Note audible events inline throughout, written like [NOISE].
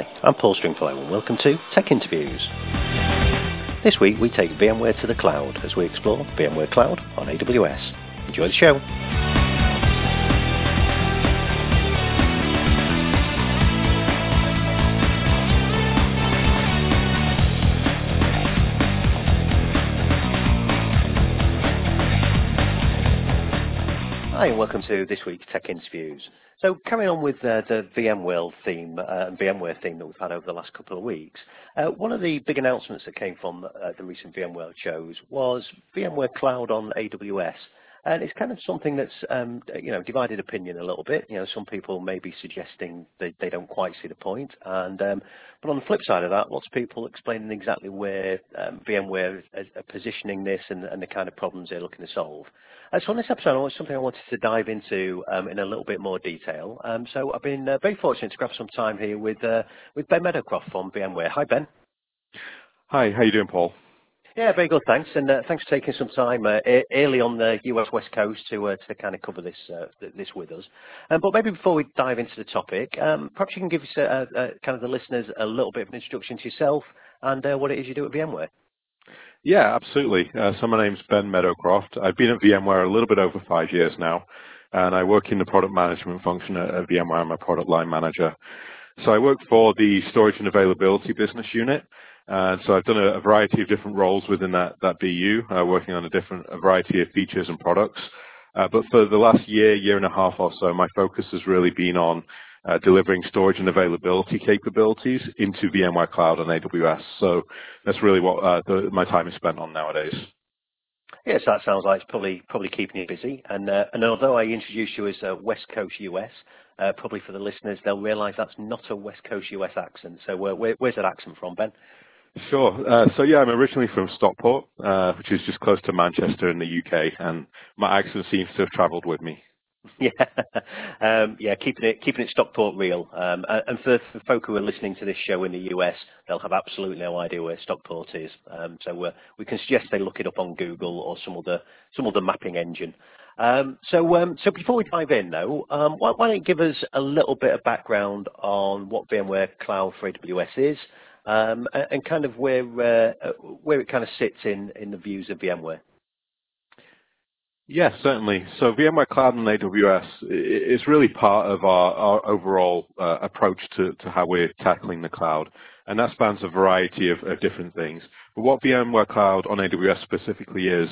Hi, I'm Paul Stringfellow and welcome to Tech Interviews. This week we take VMware to the cloud as we explore VMware Cloud on AWS. Enjoy the show. And welcome to this week's Tech Interviews. So carrying on with uh, the VMworld theme uh, and VMware theme that we've had over the last couple of weeks, uh, one of the big announcements that came from uh, the recent VMworld shows was VMware Cloud on AWS. And it's kind of something that's, um, you know, divided opinion a little bit. You know, some people may be suggesting that they don't quite see the point. And, um, but on the flip side of that, lots of people explaining exactly where um, VMware are positioning this and, and, the kind of problems they're looking to solve. Uh, so on this episode, it's something I wanted to dive into um, in a little bit more detail. Um, so I've been uh, very fortunate to grab some time here with uh, with Ben Meadowcroft from VMware. Hi, Ben. Hi, how you doing, Paul? Yeah, very good, thanks. And uh, thanks for taking some time uh, early on the US West Coast to uh, to kind of cover this uh, this with us. Um, but maybe before we dive into the topic, um, perhaps you can give us a, a, kind of the listeners a little bit of an introduction to yourself and uh, what it is you do at VMware. Yeah, absolutely. Uh, so my name's Ben Meadowcroft. I've been at VMware a little bit over five years now, and I work in the product management function at, at VMware. I'm a product line manager. So I work for the storage and availability business unit. And so I've done a, a variety of different roles within that, that BU, uh, working on a different a variety of features and products. Uh, but for the last year, year and a half or so, my focus has really been on uh, delivering storage and availability capabilities into VMware Cloud on AWS. So that's really what uh, the, my time is spent on nowadays. Yes, that sounds like it's probably probably keeping you busy. And uh, and although I introduced you as a West Coast US, uh, probably for the listeners they'll realise that's not a West Coast US accent. So uh, where, where's that accent from, Ben? Sure. Uh, so yeah, I'm originally from Stockport, uh, which is just close to Manchester in the UK, and my accent seems to have travelled with me. [LAUGHS] Yeah, um, yeah, keeping it keeping it Stockport real. Um, and for, for folk who are listening to this show in the US, they'll have absolutely no idea where Stockport is. Um, so uh, we can suggest they look it up on Google or some other some other mapping engine. Um, so um, so before we dive in, though, um, why, why, don't you give us a little bit of background on what VMware Cloud for AWS is, and, and, kind of where uh, where it kind of sits in in the views of VMware. Yes, certainly. So VMware Cloud and AWS is really part of our, our overall uh, approach to, to, how we're tackling the cloud. And that spans a variety of, of, different things. But what VMware Cloud on AWS specifically is,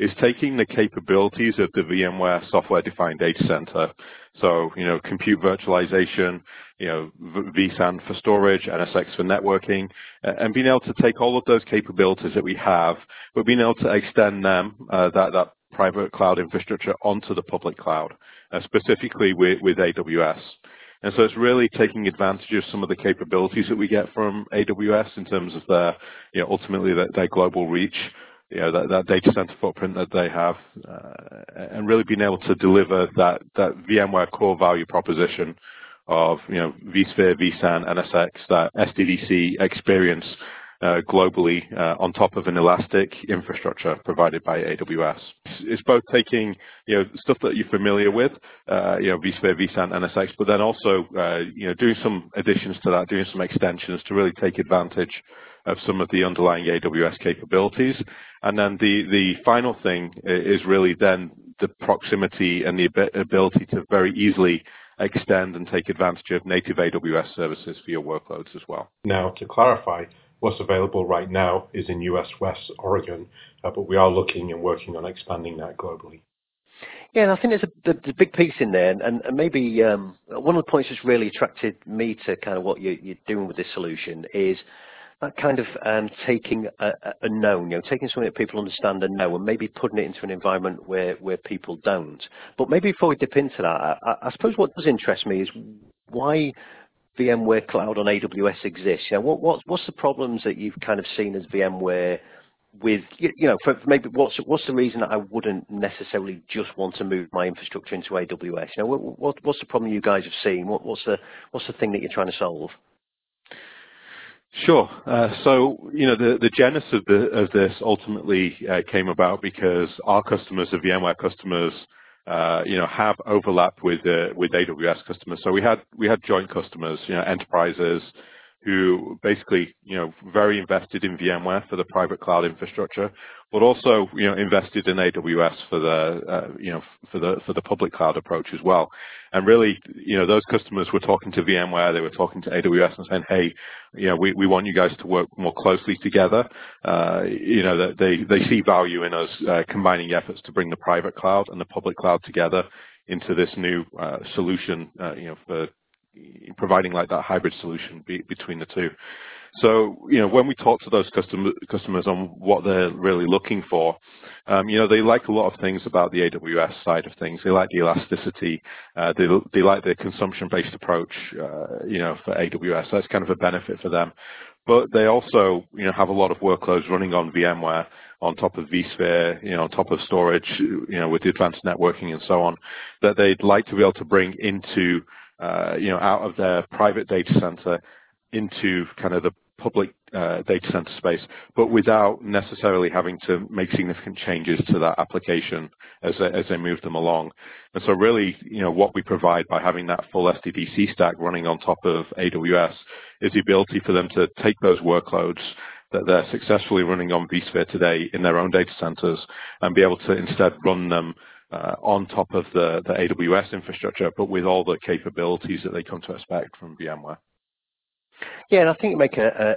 is taking the capabilities of the VMware software-defined data center. So, you know, compute virtualization, you know, vSAN for storage, NSX for networking, and being able to take all of those capabilities that we have, but being able to extend them, uh, that, that private cloud infrastructure onto the public cloud, uh, specifically with, with AWS. And so it's really taking advantage of some of the capabilities that we get from AWS in terms of their, you know, ultimately their, their global reach, you know, that, that, data center footprint that they have, uh, and really being able to deliver that, that VMware core value proposition of, you know, vSphere, vSAN, NSX, that SDDC experience uh, globally uh, on top of an elastic infrastructure provided by AWS. It's both taking you know stuff that you're familiar with, uh, you know vSphere, vSAN, NSX, but then also you know doing some additions to that, doing some extensions to really take advantage of some of the underlying AWS capabilities. And then the the final thing is really then the proximity and the ability to very easily extend and take advantage of native AWS services for your workloads as well. Now, to clarify, What's available right now is in US West Oregon, uh, but we are looking and working on expanding that globally. Yeah, and I think there's a, the, the big piece in there, and, and maybe um, one of the points that's really attracted me to kind of what you, you're doing with this solution is that kind of um, taking a, a, known, you know, taking something that people understand and know, and maybe putting it into an environment where, where people don't. But maybe before we dip into that, I, I suppose what does interest me is why VMware Cloud on AWS exists? You know, what, what, what's the problems that you've kind of seen as VMware with, you, know, for maybe what's, what's the reason that I wouldn't necessarily just want to move my infrastructure into AWS? You know, what, what, what's the problem you guys have seen? What, what's, the, what's the thing that you're trying to solve? Sure. Uh, so, you know, the, the genesis of, the, of this ultimately uh, came about because our customers, the VMware customers, uh, you know, have overlap with with AWS customers. So we had we had joint customers, you know, enterprises, who basically, you know, very invested in VMware for the private cloud infrastructure, but also, you know, invested in AWS for the, uh, you know, for the for the public cloud approach as well. And really, you know, those customers were talking to VMware, they were talking to AWS and saying, hey, you know, we, we want you guys to work more closely together. Uh, you know, that they they see value in us uh, combining efforts to bring the private cloud and the public cloud together into this new uh, solution, uh, you know, for providing like that hybrid solution be, between the two. So, you know, when we talk to those custom, customers on what they're really looking for, um, you know, they like a lot of things about the AWS side of things. They like the elasticity. Uh, they, they like the consumption-based approach, uh, you know, for AWS. That's kind of a benefit for them. But they also, you know, have a lot of workloads running on VMware on top of vSphere, you know, on top of storage, you know, with the advanced networking and so on, that they'd like to be able to bring into you know, out of their private data center into kind of the public uh, data center space, but without necessarily having to make significant changes to that application as they, as they move them along. And so really, you know, what we provide by having that full SDDC stack running on top of AWS is the ability for them to take those workloads that they're successfully running on vSphere today in their own data centers and be able to instead run them uh, on top of the, the AWS infrastructure, but with all the capabilities that they come to expect from VMware. Yeah, and I think you make a,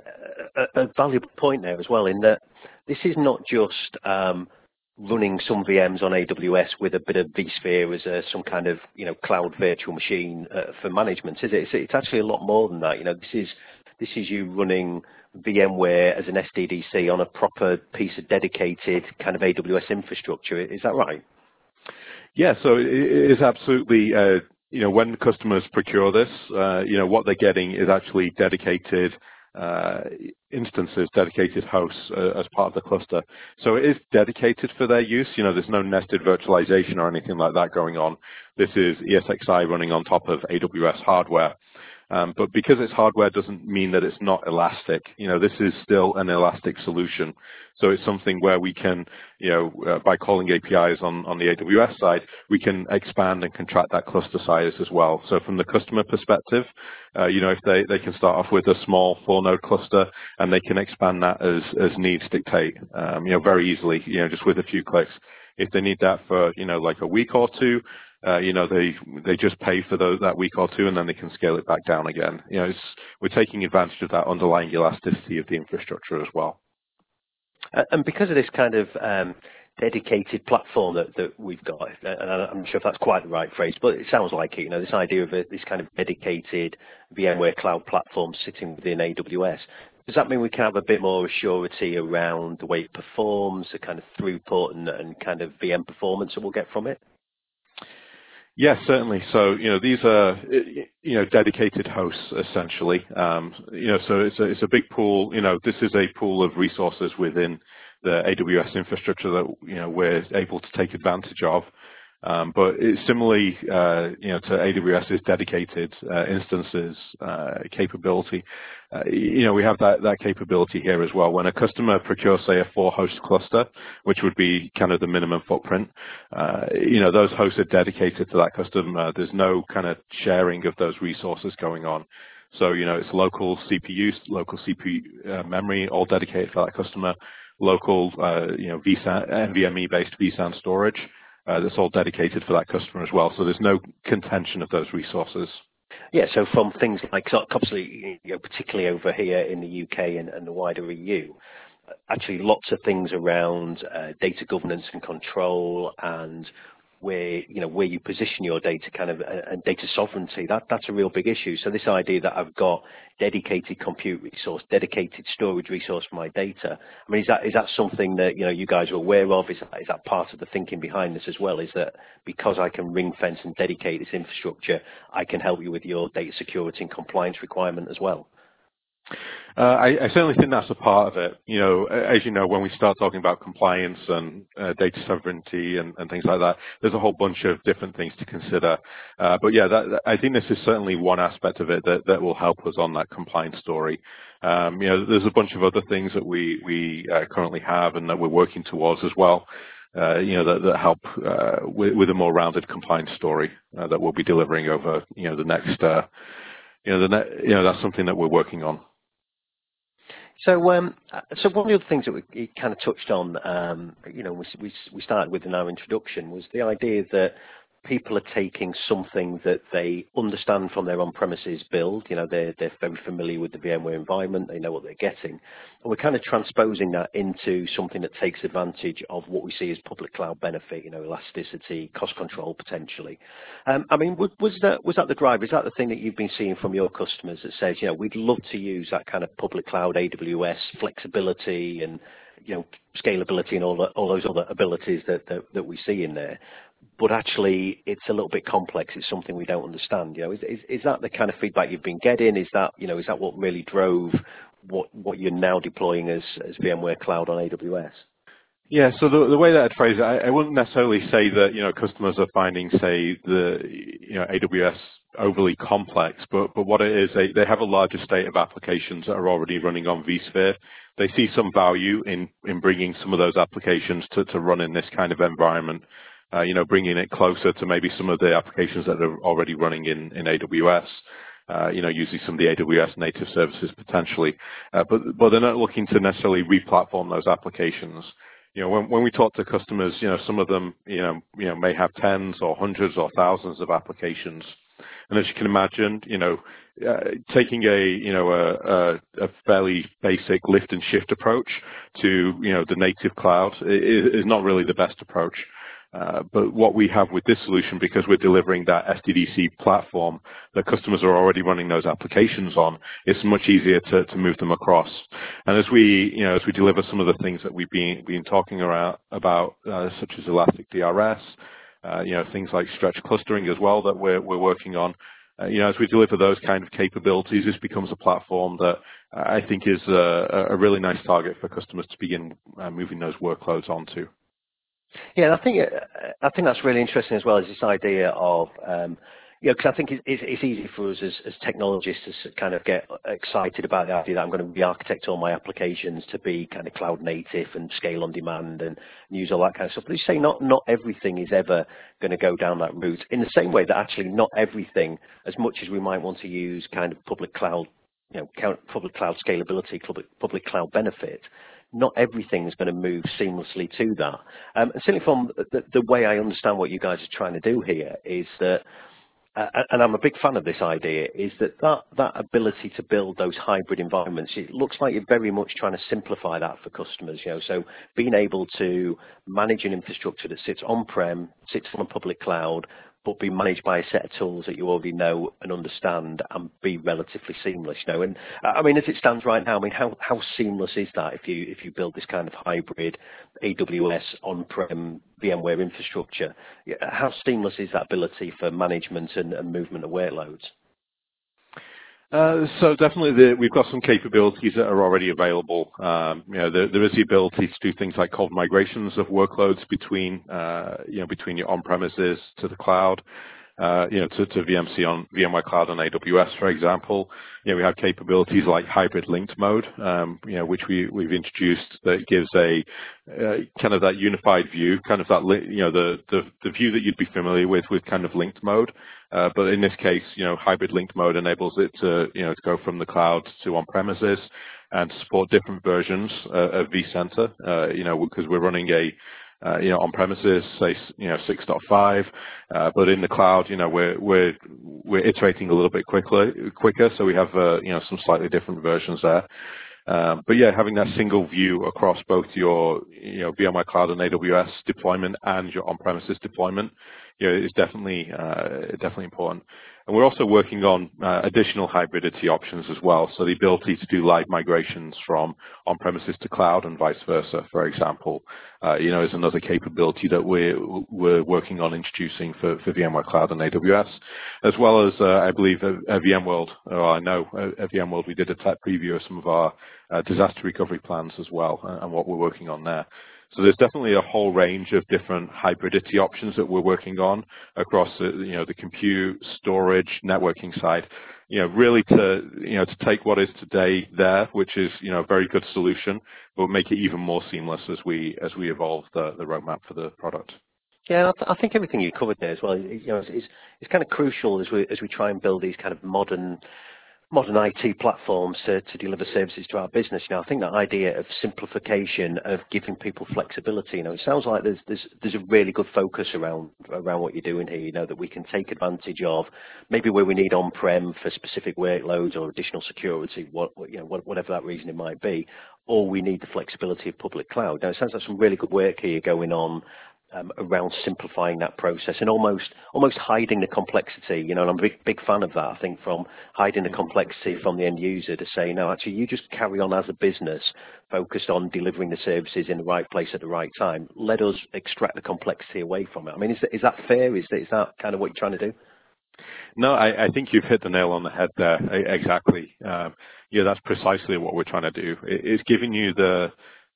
a, a valuable point there as well in that this is not just um, running some VMs on AWS with a bit of vSphere as a, some kind of you know cloud virtual machine uh, for management, is it? It's, it's, actually a lot more than that. You know, this is this is you running VMware as an SDDC on a proper piece of dedicated kind of AWS infrastructure. Is that right? Yeah, so it is absolutely, uh, you know, when customers procure this, uh, you know, what they're getting is actually dedicated uh, instances, dedicated hosts uh, as part of the cluster. So it is dedicated for their use. You know, there's no nested virtualization or anything like that going on. This is ESXi running on top of AWS hardware. Um, but because it's hardware doesn't mean that it's not elastic. You know, this is still an elastic solution. So it's something where we can, you know, uh, by calling APIs on, on the AWS side, we can expand and contract that cluster size as well. So from the customer perspective, uh, you know, if they, they can start off with a small four node cluster and they can expand that as, as needs dictate, um, you know, very easily, you know, just with a few clicks. If they need that for, you know, like a week or two, uh, you know, they they just pay for those, that week or two, and then they can scale it back down again. You know, we're taking advantage of that underlying elasticity of the infrastructure as well. And because of this kind of um, dedicated platform that, that we've got, and I'm not sure if that's quite the right phrase, but it sounds like it. You know, this idea of a, this kind of dedicated VMware cloud platform sitting within AWS. Does that mean we can have a bit more surety around the way it performs, the kind of throughput and, and kind of VM performance that we'll get from it? Yes, certainly. So, you know, these are, you know, dedicated hosts essentially. Um, you know, so it's a, it's a big pool, you know, this is a pool of resources within the AWS infrastructure that, you know, we're able to take advantage of. Um, but it's similarly, uh, you know, to AWS's dedicated uh, instances uh, capability. You know, we have that, that capability here as well. When a customer procures, say, a four-host cluster, which would be kind of the minimum footprint, you know, those hosts are dedicated to that customer. There's no kind of sharing of those resources going on. So, you know, it's local CPU, local CPU memory, all dedicated for that customer, local, you know, vSAN, NVMe-based vSAN storage, that's all dedicated for that customer as well. So there's no contention of those resources. Yeah, so from things like, obviously, you know, particularly over here in the UK and, and the wider EU, actually lots of things around uh, data governance and control and where you know where you position your data kind of and data sovereignty that that's a real big issue. So this idea that I've got dedicated compute resource dedicated storage resource for my data I mean is that is that something that you know you guys are aware of? Is that, is that part of the thinking behind this as well is that because I can ring fence and dedicate this infrastructure I can help you with your data security and compliance requirement as well uh, I, I, certainly think that's a part of it. You know, as you know, when we start talking about compliance and uh, data sovereignty and, and, things like that, there's a whole bunch of different things to consider. Uh, but yeah, that, I think this is certainly one aspect of it that, that will help us on that compliance story. Um, you know, there's a bunch of other things that we we uh, currently have and that we're working towards as well. Uh, you know, that, that help uh, with, with, a more rounded compliance story that we'll be delivering over, you know, the next, you know, the ne- you know, that's something that we're working on. So, um, so one of the things that we kind of touched on, um, you know, we, we started with in our introduction was the idea that people are taking something that they understand from their on-premises build. You know, they're, they're very familiar with the VMware environment. They know what they're getting. And we're kind of transposing that into something that takes advantage of what we see as public cloud benefit, you know, elasticity, cost control potentially. Um, I mean, was that, was that the driver? Is that the thing that you've been seeing from your customers that says, you know, we'd love to use that kind of public cloud AWS flexibility and you know, scalability and all, the, all those other abilities that, that, that, we see in there but actually it's a little bit complex. It's something we don't understand. You know, is, is, is that the kind of feedback you've been getting? Is that you know is that what really drove what what you're now deploying as as VMware Cloud on AWS? Yeah, so the, the way that I'd phrase it, I, I wouldn't necessarily say that you know customers are finding, say, the you know AWS overly complex, but but what it is, they they have a larger state of applications that are already running on vSphere. They see some value in in bringing some of those applications to to run in this kind of environment uh, you know, bringing it closer to maybe some of the applications that are already running in, in AWS. Uh, you know, using some of the AWS native services potentially, uh, but but they're not looking to necessarily re-platform those applications. You know, when when we talk to customers, you know, some of them, you know, you know, may have tens or hundreds or thousands of applications, and as you can imagine, you know, uh, taking a you know a, a, a, fairly basic lift and shift approach to you know the native cloud is, is not really the best approach. Uh, but what we have with this solution, because we're delivering that SDDC platform that customers are already running those applications on, it's much easier to, to move them across. And as we, you know, as we deliver some of the things that we've been, been talking around, about, uh, such as Elastic DRS, you know, things like stretch clustering as well that we're, we're working on, uh, you know, as we deliver those kind of capabilities, this becomes a platform that I think is a, a really nice target for customers to begin uh, moving those workloads onto. Yeah, I think I think that's really interesting as well as this idea of um, you know, because I think it's, it's, easy for us as, as, technologists to kind of get excited about the idea that I'm going to re-architect all my applications to be kind of cloud native and scale on demand and use all that kind of stuff. But you say not not everything is ever going to go down that route. In the same way that actually not everything, as much as we might want to use kind of public cloud, you know, public cloud scalability, public public cloud benefit, not everything is going to move seamlessly to that. Um, and certainly from the, the, way I understand what you guys are trying to do here is that, uh, and I'm a big fan of this idea, is that, that that ability to build those hybrid environments, it looks like you're very much trying to simplify that for customers. You know, so being able to manage an infrastructure that sits on-prem, sits on a public cloud, but be managed by a set of tools that you already know and understand and be relatively seamless. You know, and I mean, as it stands right now, I mean, how, how seamless is that if you if you build this kind of hybrid AWS on-prem VMware infrastructure? How seamless is that ability for management and, and movement of workloads? Uh, so definitely the, we've got some capabilities that are already available. Um, you know, there, there is the ability to do things like cold migrations of workloads between, uh, you know, between your on-premises to the cloud uh, you know, to, to VMC on VMware Cloud on AWS, for example. You know, we have capabilities like hybrid linked mode, um, you know, which we, we've introduced that gives a uh, kind of that unified view, kind of that, you know, the, the, the view that you'd be familiar with with kind of linked mode. Uh, but in this case, you know, hybrid link mode enables it to, you know, to go from the cloud to on-premises and support different versions uh, of vCenter, uh, you know, because we're running a uh, you know, on premises, say, you know, 6.5, uh, but in the cloud, you know, we're we're we're iterating a little bit quickly, quicker, so we have, uh, you know, some slightly different versions there. Um, but yeah, having that single view across both your, you know, VMware Cloud and AWS deployment and your on-premises deployment, you know, is definitely uh, definitely important. And we're also working on uh, additional hybridity options as well. So the ability to do live migrations from on-premises to cloud and vice versa, for example, uh, you know, is another capability that we're, we're working on introducing for, for VMware Cloud and AWS, as well as, uh, I believe, at, VMworld, or I know at VMworld we did a tech preview of some of our uh, disaster recovery plans as well uh, and what we're working on there. So there's definitely a whole range of different hybridity options that we're working on across the, you know, the compute, storage, networking side. You know, really to, you know, to take what is today there, which is, you know, a very good solution, but make it even more seamless as we, as we evolve the, the roadmap for the product. Yeah, I, th- I think everything you covered there as well, you know, is, is kind of crucial as we as we try and build these kind of modern modern IT platforms to, to deliver services to our business. You know, I think that idea of simplification, of giving people flexibility, you know, it sounds like there's there's there's a really good focus around around what you're doing here. You know, that we can take advantage of maybe where we need on-prem for specific workloads or additional security, what you know, whatever that reason it might be, or we need the flexibility of public cloud. Now, it sounds like some really good work here going on um, around simplifying that process and almost almost hiding the complexity. You know, and I'm a big big fan of that. I think from hiding the complexity from the end user to say, no, actually, you just carry on as a business, focused on delivering the services in the right place at the right time. Let us extract the complexity away from it. I mean, is that, is that fair? Is that, is that kind of what you're trying to do? No, I, I think you've hit the nail on the head there. Exactly. Um, yeah, that's precisely what we're trying to do. It's giving you the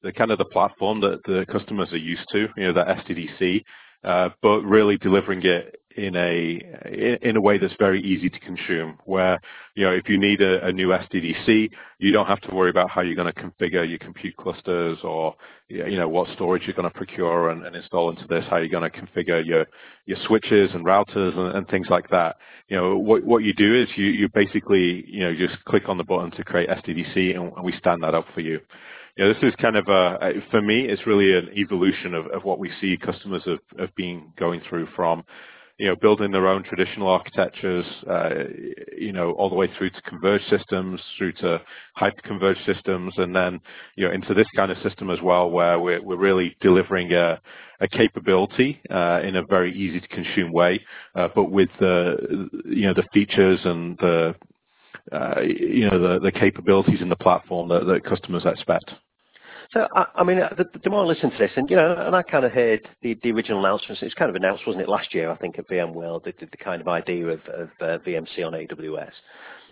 the kind of the platform that the customers are used to, you know, that SDDC, uh, but really delivering it in a in a way that's very easy to consume. Where you know, if you need a, a new SDDC, you don't have to worry about how you're going to configure your compute clusters or you know what storage you're going to procure and, and install into this, how you're going to configure your your switches and routers and, and, things like that. You know, what what you do is you you basically you know just click on the button to create SDDC and, and we stand that up for you you know, this is kind of a, for me, it's really an evolution of, of what we see customers have, have been going through from, you know, building their own traditional architectures, uh, you know, all the way through to converged systems, through to hyper-converged systems, and then, you know, into this kind of system as well, where we're, we're really delivering a, a capability uh, in a very easy to consume way, uh, but with the, you know, the features and the, uh, you know, the, the capabilities in the platform that, that customers expect. So, I, I mean, the, the, more I listen to this, and you know, and I kind of heard the, the original announcements. It was kind of announced, wasn't it, last year? I think at VMworld, the, the, the kind of idea of, of uh, VMC on AWS.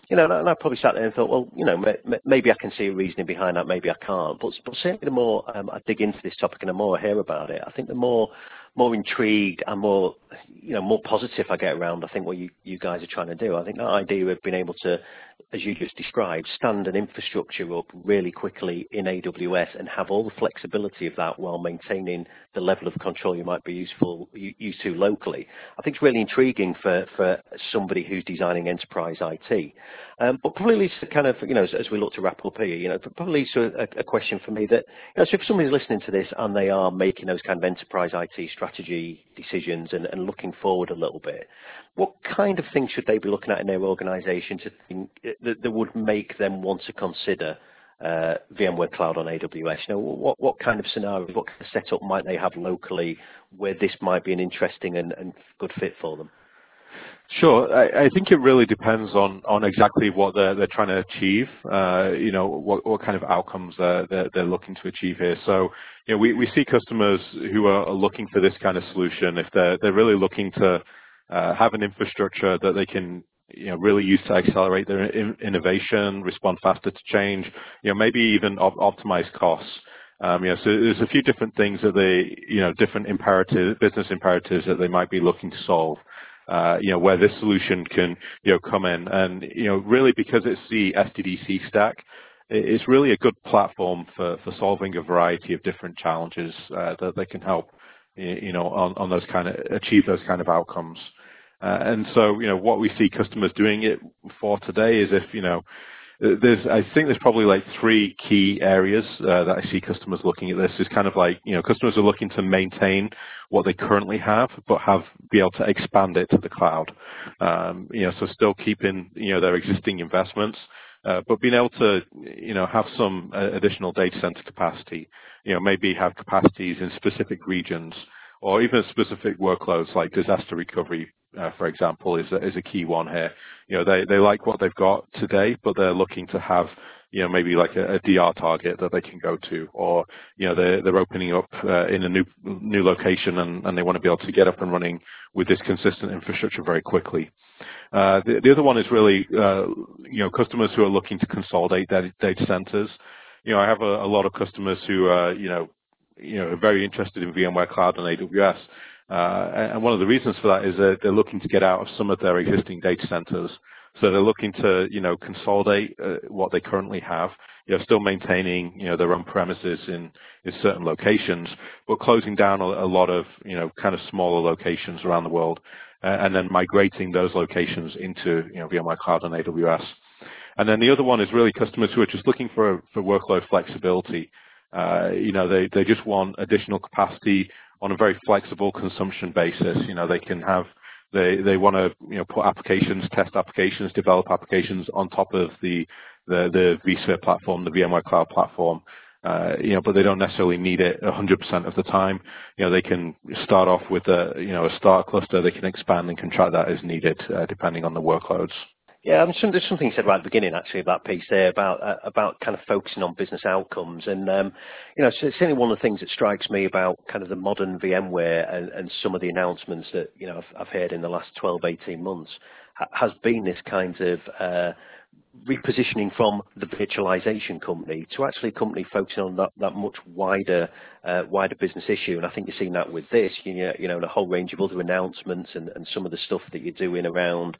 You know, and I probably sat there and thought, well, you know, maybe I can see a reasoning behind that, maybe I can't. But, but certainly, the more um, I dig into this topic and the more I hear about it, I think the more more intrigued and more, you know, more positive I get around. I think what you, you guys are trying to do. I think that idea of being able to, as you just described, stand an infrastructure up really quickly in AWS and have all the flexibility of that while maintaining the level of control you might be useful used to locally. I think it's really intriguing for, for somebody who's designing enterprise IT. Um, but probably to kind of, you know, as, as, we look to wrap up here, you know, probably to a, a question for me that, you know, so if somebody's listening to this and they are making those kind of enterprise IT strategy decisions and, and looking forward a little bit, what kind of things should they be looking at in their organisation to think that, that would make them want to consider uh, VMware Cloud on AWS? You know, what, what kind of scenario, what kind of setup might they have locally where this might be an interesting and, and good fit for them? Sure. I, I, think it really depends on, on exactly what they're, they're trying to achieve, uh, you know, what, what kind of outcomes they're, they're, they're, looking to achieve here. So, you know, we, we see customers who are looking for this kind of solution if they're, they're really looking to uh, have an infrastructure that they can you know, really use to accelerate their in innovation, respond faster to change, you know, maybe even op optimize costs. Um, you know, so there's a few different things that they, you know, different imperatives, business imperatives that they might be looking to solve uh, you know, where this solution can, you know, come in. And, you know, really because it's the SDDC stack, it's really a good platform for, for solving a variety of different challenges uh, that they can help, you know, on, on those kind of, achieve those kind of outcomes. Uh, and so, you know, what we see customers doing it for today is if, you know, there's, I think there's probably like three key areas uh, that I see customers looking at this. Is kind of like, you know, customers are looking to maintain what they currently have, but have be able to expand it to the cloud. Um, you know, so still keeping, you know, their existing investments, uh, but being able to, you know, have some uh, additional data center capacity. You know, maybe have capacities in specific regions or even specific workloads like disaster recovery uh, for example, is a, is a key one here. You know, they, they like what they've got today, but they're looking to have, you know, maybe like a, a DR target that they can go to, or you know, they're they're opening up uh, in a new new location and, and they want to be able to get up and running with this consistent infrastructure very quickly. Uh, the, the other one is really, uh, you know, customers who are looking to consolidate their data centers. You know, I have a, a lot of customers who are, you know, you know, very interested in VMware Cloud and AWS, and one of the reasons for that is that they're looking to get out of some of their existing data centers. So they're looking to, you know, consolidate uh, what they currently have, know, still maintaining, you know, their own premises in, in certain locations, but closing down a, lot of, you know, kind of smaller locations around the world, uh, and then migrating those locations into, you know, VMware Cloud and AWS. And then the other one is really customers who are just looking for, workload flexibility. Uh, you know, they just want additional capacity on a very flexible consumption basis. You know, they can have, they, they want to, you know, put applications, test applications, develop applications on top of the, the, the vSphere platform, the VMware Cloud platform. Uh, you know, but they don't necessarily need it 100% of the time. You know, they can start off with a, you know, a start cluster. They can expand and contract that as needed, uh, depending on the workloads. Yeah, I mean, there's something you said right at the beginning, actually, about piece there about uh, about kind of focusing on business outcomes, and um, you know, certainly one of the things that strikes me about kind of the modern VMware and, and some of the announcements that you know I've, I've heard in the last 12, 18 months ha- has been this kind of uh, repositioning from the virtualization company to actually a company focusing on that, that much wider uh, wider business issue. And I think you're seeing that with this, you know, you know, and a whole range of other announcements and, and some of the stuff that you're doing around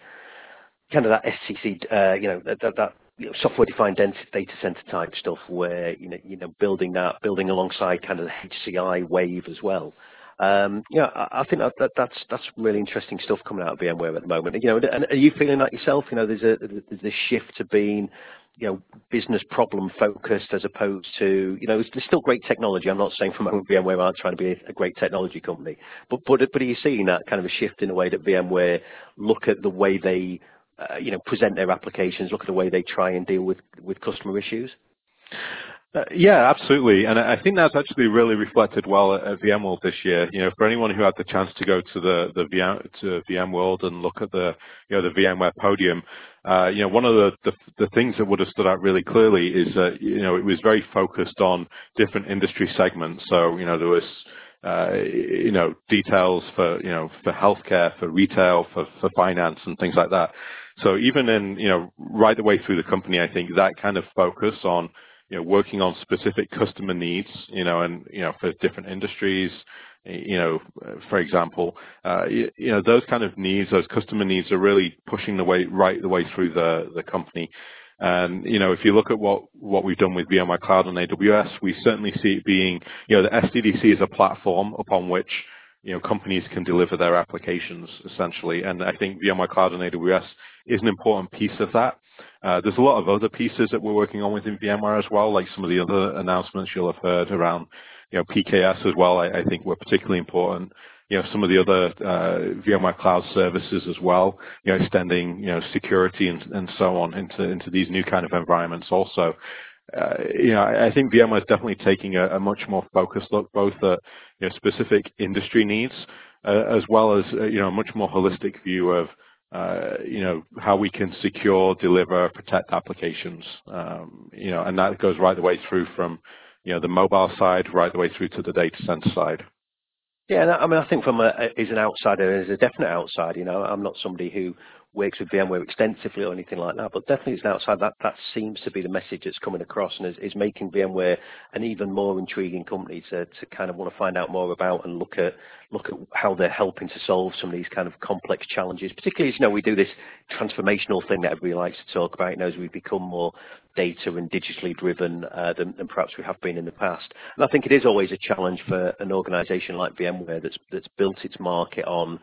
kind of that SCC, uh, you know, that, that, that you know, software-defined data center type stuff, where you know, you know, building that, building alongside kind of the HCI wave as well. Um, yeah, I, I think that, that, that's that's really interesting stuff coming out of VMware at the moment. You know, and are you feeling that yourself? You know, there's a there's this shift to being you know, business problem focused as opposed to, you know, there's still great technology. I'm not saying from [LAUGHS] VMware aren't trying to be a, great technology company, but, but, but are you seeing that kind of a shift in the way that VMware look at the way they uh, you know, present their applications, look at the way they try and deal with, with customer issues? Uh, yeah, absolutely, and I think that's actually really reflected well at, at, VMworld this year. You know, for anyone who had the chance to go to the the VM, to VMworld and look at the you know the VMware podium, uh, you know, one of the, the, the things that would have stood out really clearly is that you know it was very focused on different industry segments. So you know there was uh, you know, details for, you know, for healthcare, for retail, for, for finance and things like that. So even in, you know, right the way through the company, I think that kind of focus on, you know, working on specific customer needs, you know, and, you know, for different industries, you know, for example, uh, you, know, those kind of needs, those customer needs are really pushing the way, right the way through the, the company. And, you know, if you look at what, what we've done with VMware Cloud on AWS, we certainly see it being, you know, the SDDC is a platform upon which you know, companies can deliver their applications essentially. And I think VMware Cloud on AWS is an important piece of that. Uh, there's a lot of other pieces that we're working on within VMware as well, like some of the other announcements you'll have heard around, you know, PKS as well. I, I think were particularly important. You know, some of the other uh, VMware Cloud services as well. You know, extending you know security and, and so on into into these new kind of environments also uh, you know, I think VMware is definitely taking a, a much more focused look, both at you know, specific industry needs, uh, as well as uh, you know, a much more holistic view of uh, you know how we can secure, deliver, protect applications. Um, you know, and that goes right the way through from you know the mobile side right the way through to the data center side. Yeah, I mean, I think from a, as an outsider, as a definite outsider, you know, I'm not somebody who works with VMware extensively or anything like that, but definitely it's outside, that, that seems to be the message that's coming across and is, is making VMware an even more intriguing company to, to kind of want to find out more about and look at look at how they're helping to solve some of these kind of complex challenges, particularly as you know we do this transformational thing that everybody likes to talk about, you know, as we become more data and digitally driven uh, than, than, perhaps we have been in the past. And I think it is always a challenge for an organization like VMware that's that's built its market on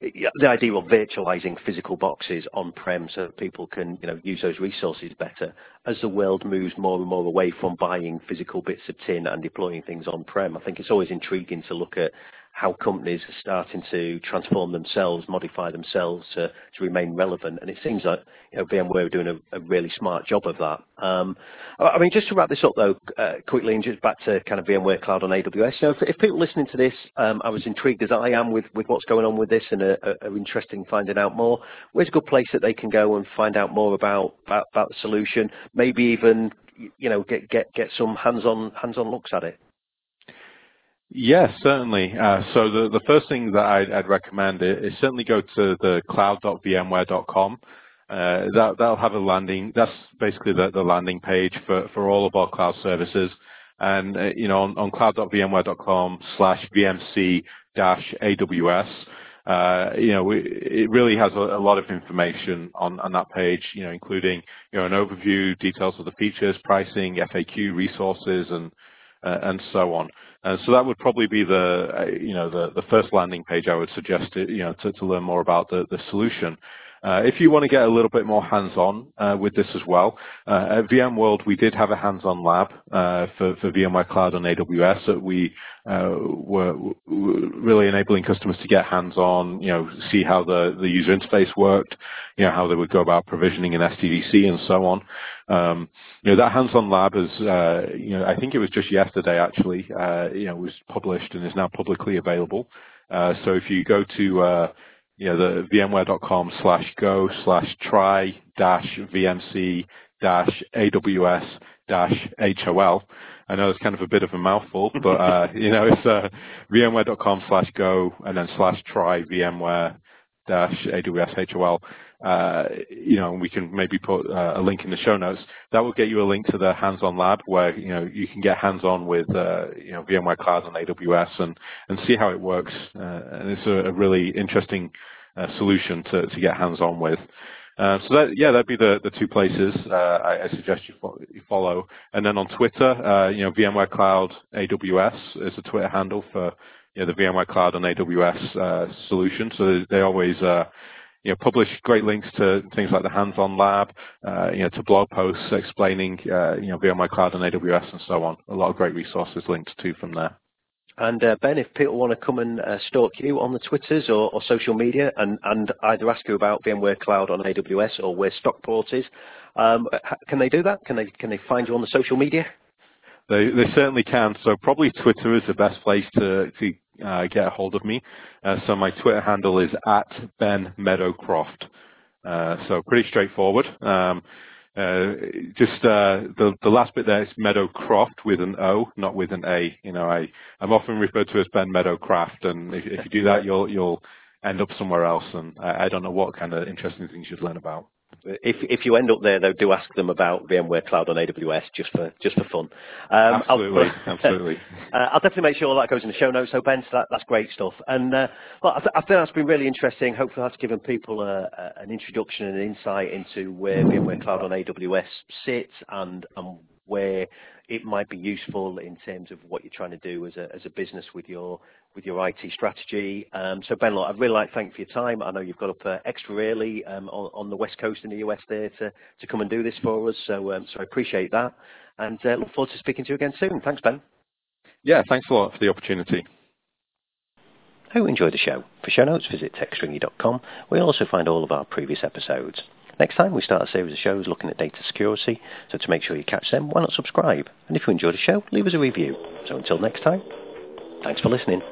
the idea of virtualizing physical boxes on-prem so that people can you know, use those resources better as the world moves more and more away from buying physical bits of tin and deploying things on-prem. I think it's always intriguing to look at how companies are starting to transform themselves, modify themselves to, to remain relevant. And it seems like you know, VMware are doing a, a really smart job of that. Um, I mean, just to wrap this up though, uh, quickly, and just back to kind of VMware Cloud on AWS. You know, if, if people listening to this, um, I was intrigued as I am with, with what's going on with this and are, are interested in finding out more. Where's a good place that they can go and find out more about about, about the solution? Maybe even you know get get get some hands-on hands-on looks at it. Yes, certainly. Uh, so the, the first thing that I'd, I'd recommend is, is, certainly go to the cloud.vmware.com. Uh, that, that'll have a landing, that's basically the, the landing page for, for all of our cloud services. And, uh, you know, on, on cloud.vmware.com slash VMC dash AWS, uh, you know, we, it really has a, a, lot of information on, on that page, you know, including, you know, an overview, details of the features, pricing, FAQ, resources, and, and so on. Uh, so that would probably be the, uh, you know, the, the first landing page I would suggest, to, you know, to, to learn more about the, the solution. Uh, if you want to get a little bit more hands-on uh, with this as well, uh, at VMworld we did have a hands-on lab uh, for, for VMware Cloud on AWS that we uh, were, were, really enabling customers to get hands-on, you know, see how the, the user interface worked, you know, how they would go about provisioning an SDDC and so on. Um, you know, that hands-on lab is, you know, I think it was just yesterday actually, you know, was published and is now publicly available. so if you go to you know, the vmware.com slash go slash try dash VMC dash AWS dash HOL. I know it's kind of a bit of a mouthful, but, uh, [LAUGHS] you know, it's, uh, vmware.com slash go and then slash try VMware dash AWS HOL. Uh, you know, we can maybe put uh, a link in the show notes. That will get you a link to the hands-on lab where, you know, you can get hands-on with, uh, you know, VMware Cloud on AWS and, and see how it works. Uh, and it's a, a really interesting uh, solution to, to get hands-on with. Uh, so that, yeah, that'd be the, the two places uh, I, I, suggest you, fo you, follow. And then on Twitter, uh, you know, VMware Cloud AWS is a Twitter handle for you know, the VMware Cloud and AWS uh, solution. So they always uh, you know, publish great links to things like the hands-on lab, uh, you know, to blog posts explaining, uh, you know, VMware Cloud and AWS and so on. A lot of great resources linked to from there. And uh, Ben, if people want to come and uh, stalk you on the Twitters or, or, social media and, and either ask you about VMware Cloud on AWS or where Stockport is, um, can they do that? Can they can they find you on the social media? They they certainly can. So probably Twitter is the best place to to uh, get a hold of me. Uh, so my Twitter handle is at Ben Meadowcroft. Uh, so pretty straightforward. Um, uh, just uh, the the last bit there is Meadowcroft with an O, not with an A. You know, I I'm often referred to as Ben Meadowcraft, and if, if you do that, you'll you'll end up somewhere else. And I, I don't know what kind of interesting things you'd learn about. If if you end up there, though, do ask them about VMware Cloud on AWS just for just for fun. Um, absolutely, I'll, absolutely. [LAUGHS] Uh, I'll definitely make sure all that goes in the show notes. So Ben, so that, that's great stuff. And uh, well, I, th- I, think that's been really interesting. Hopefully, that's given people a, a, an introduction and an insight into where VMware Cloud on AWS sits and and where it might be useful in terms of what you're trying to do as a, as a business with your with your IT strategy. Um, so Ben, look, I'd really like to thank you for your time. I know you've got up uh, extra early um, on, on, the west coast in the US there to, to come and do this for us. So um, so I appreciate that, and uh, look forward to speaking to you again soon. Thanks, Ben. Yeah, thanks a lot for the opportunity. Hope you enjoyed the show. For show notes, visit techstringy.com, We also find all of our previous episodes. Next time we start a series of shows looking at data security, so to make sure you catch them, why not subscribe? And if you enjoyed the show, leave us a review. So until next time, thanks for listening.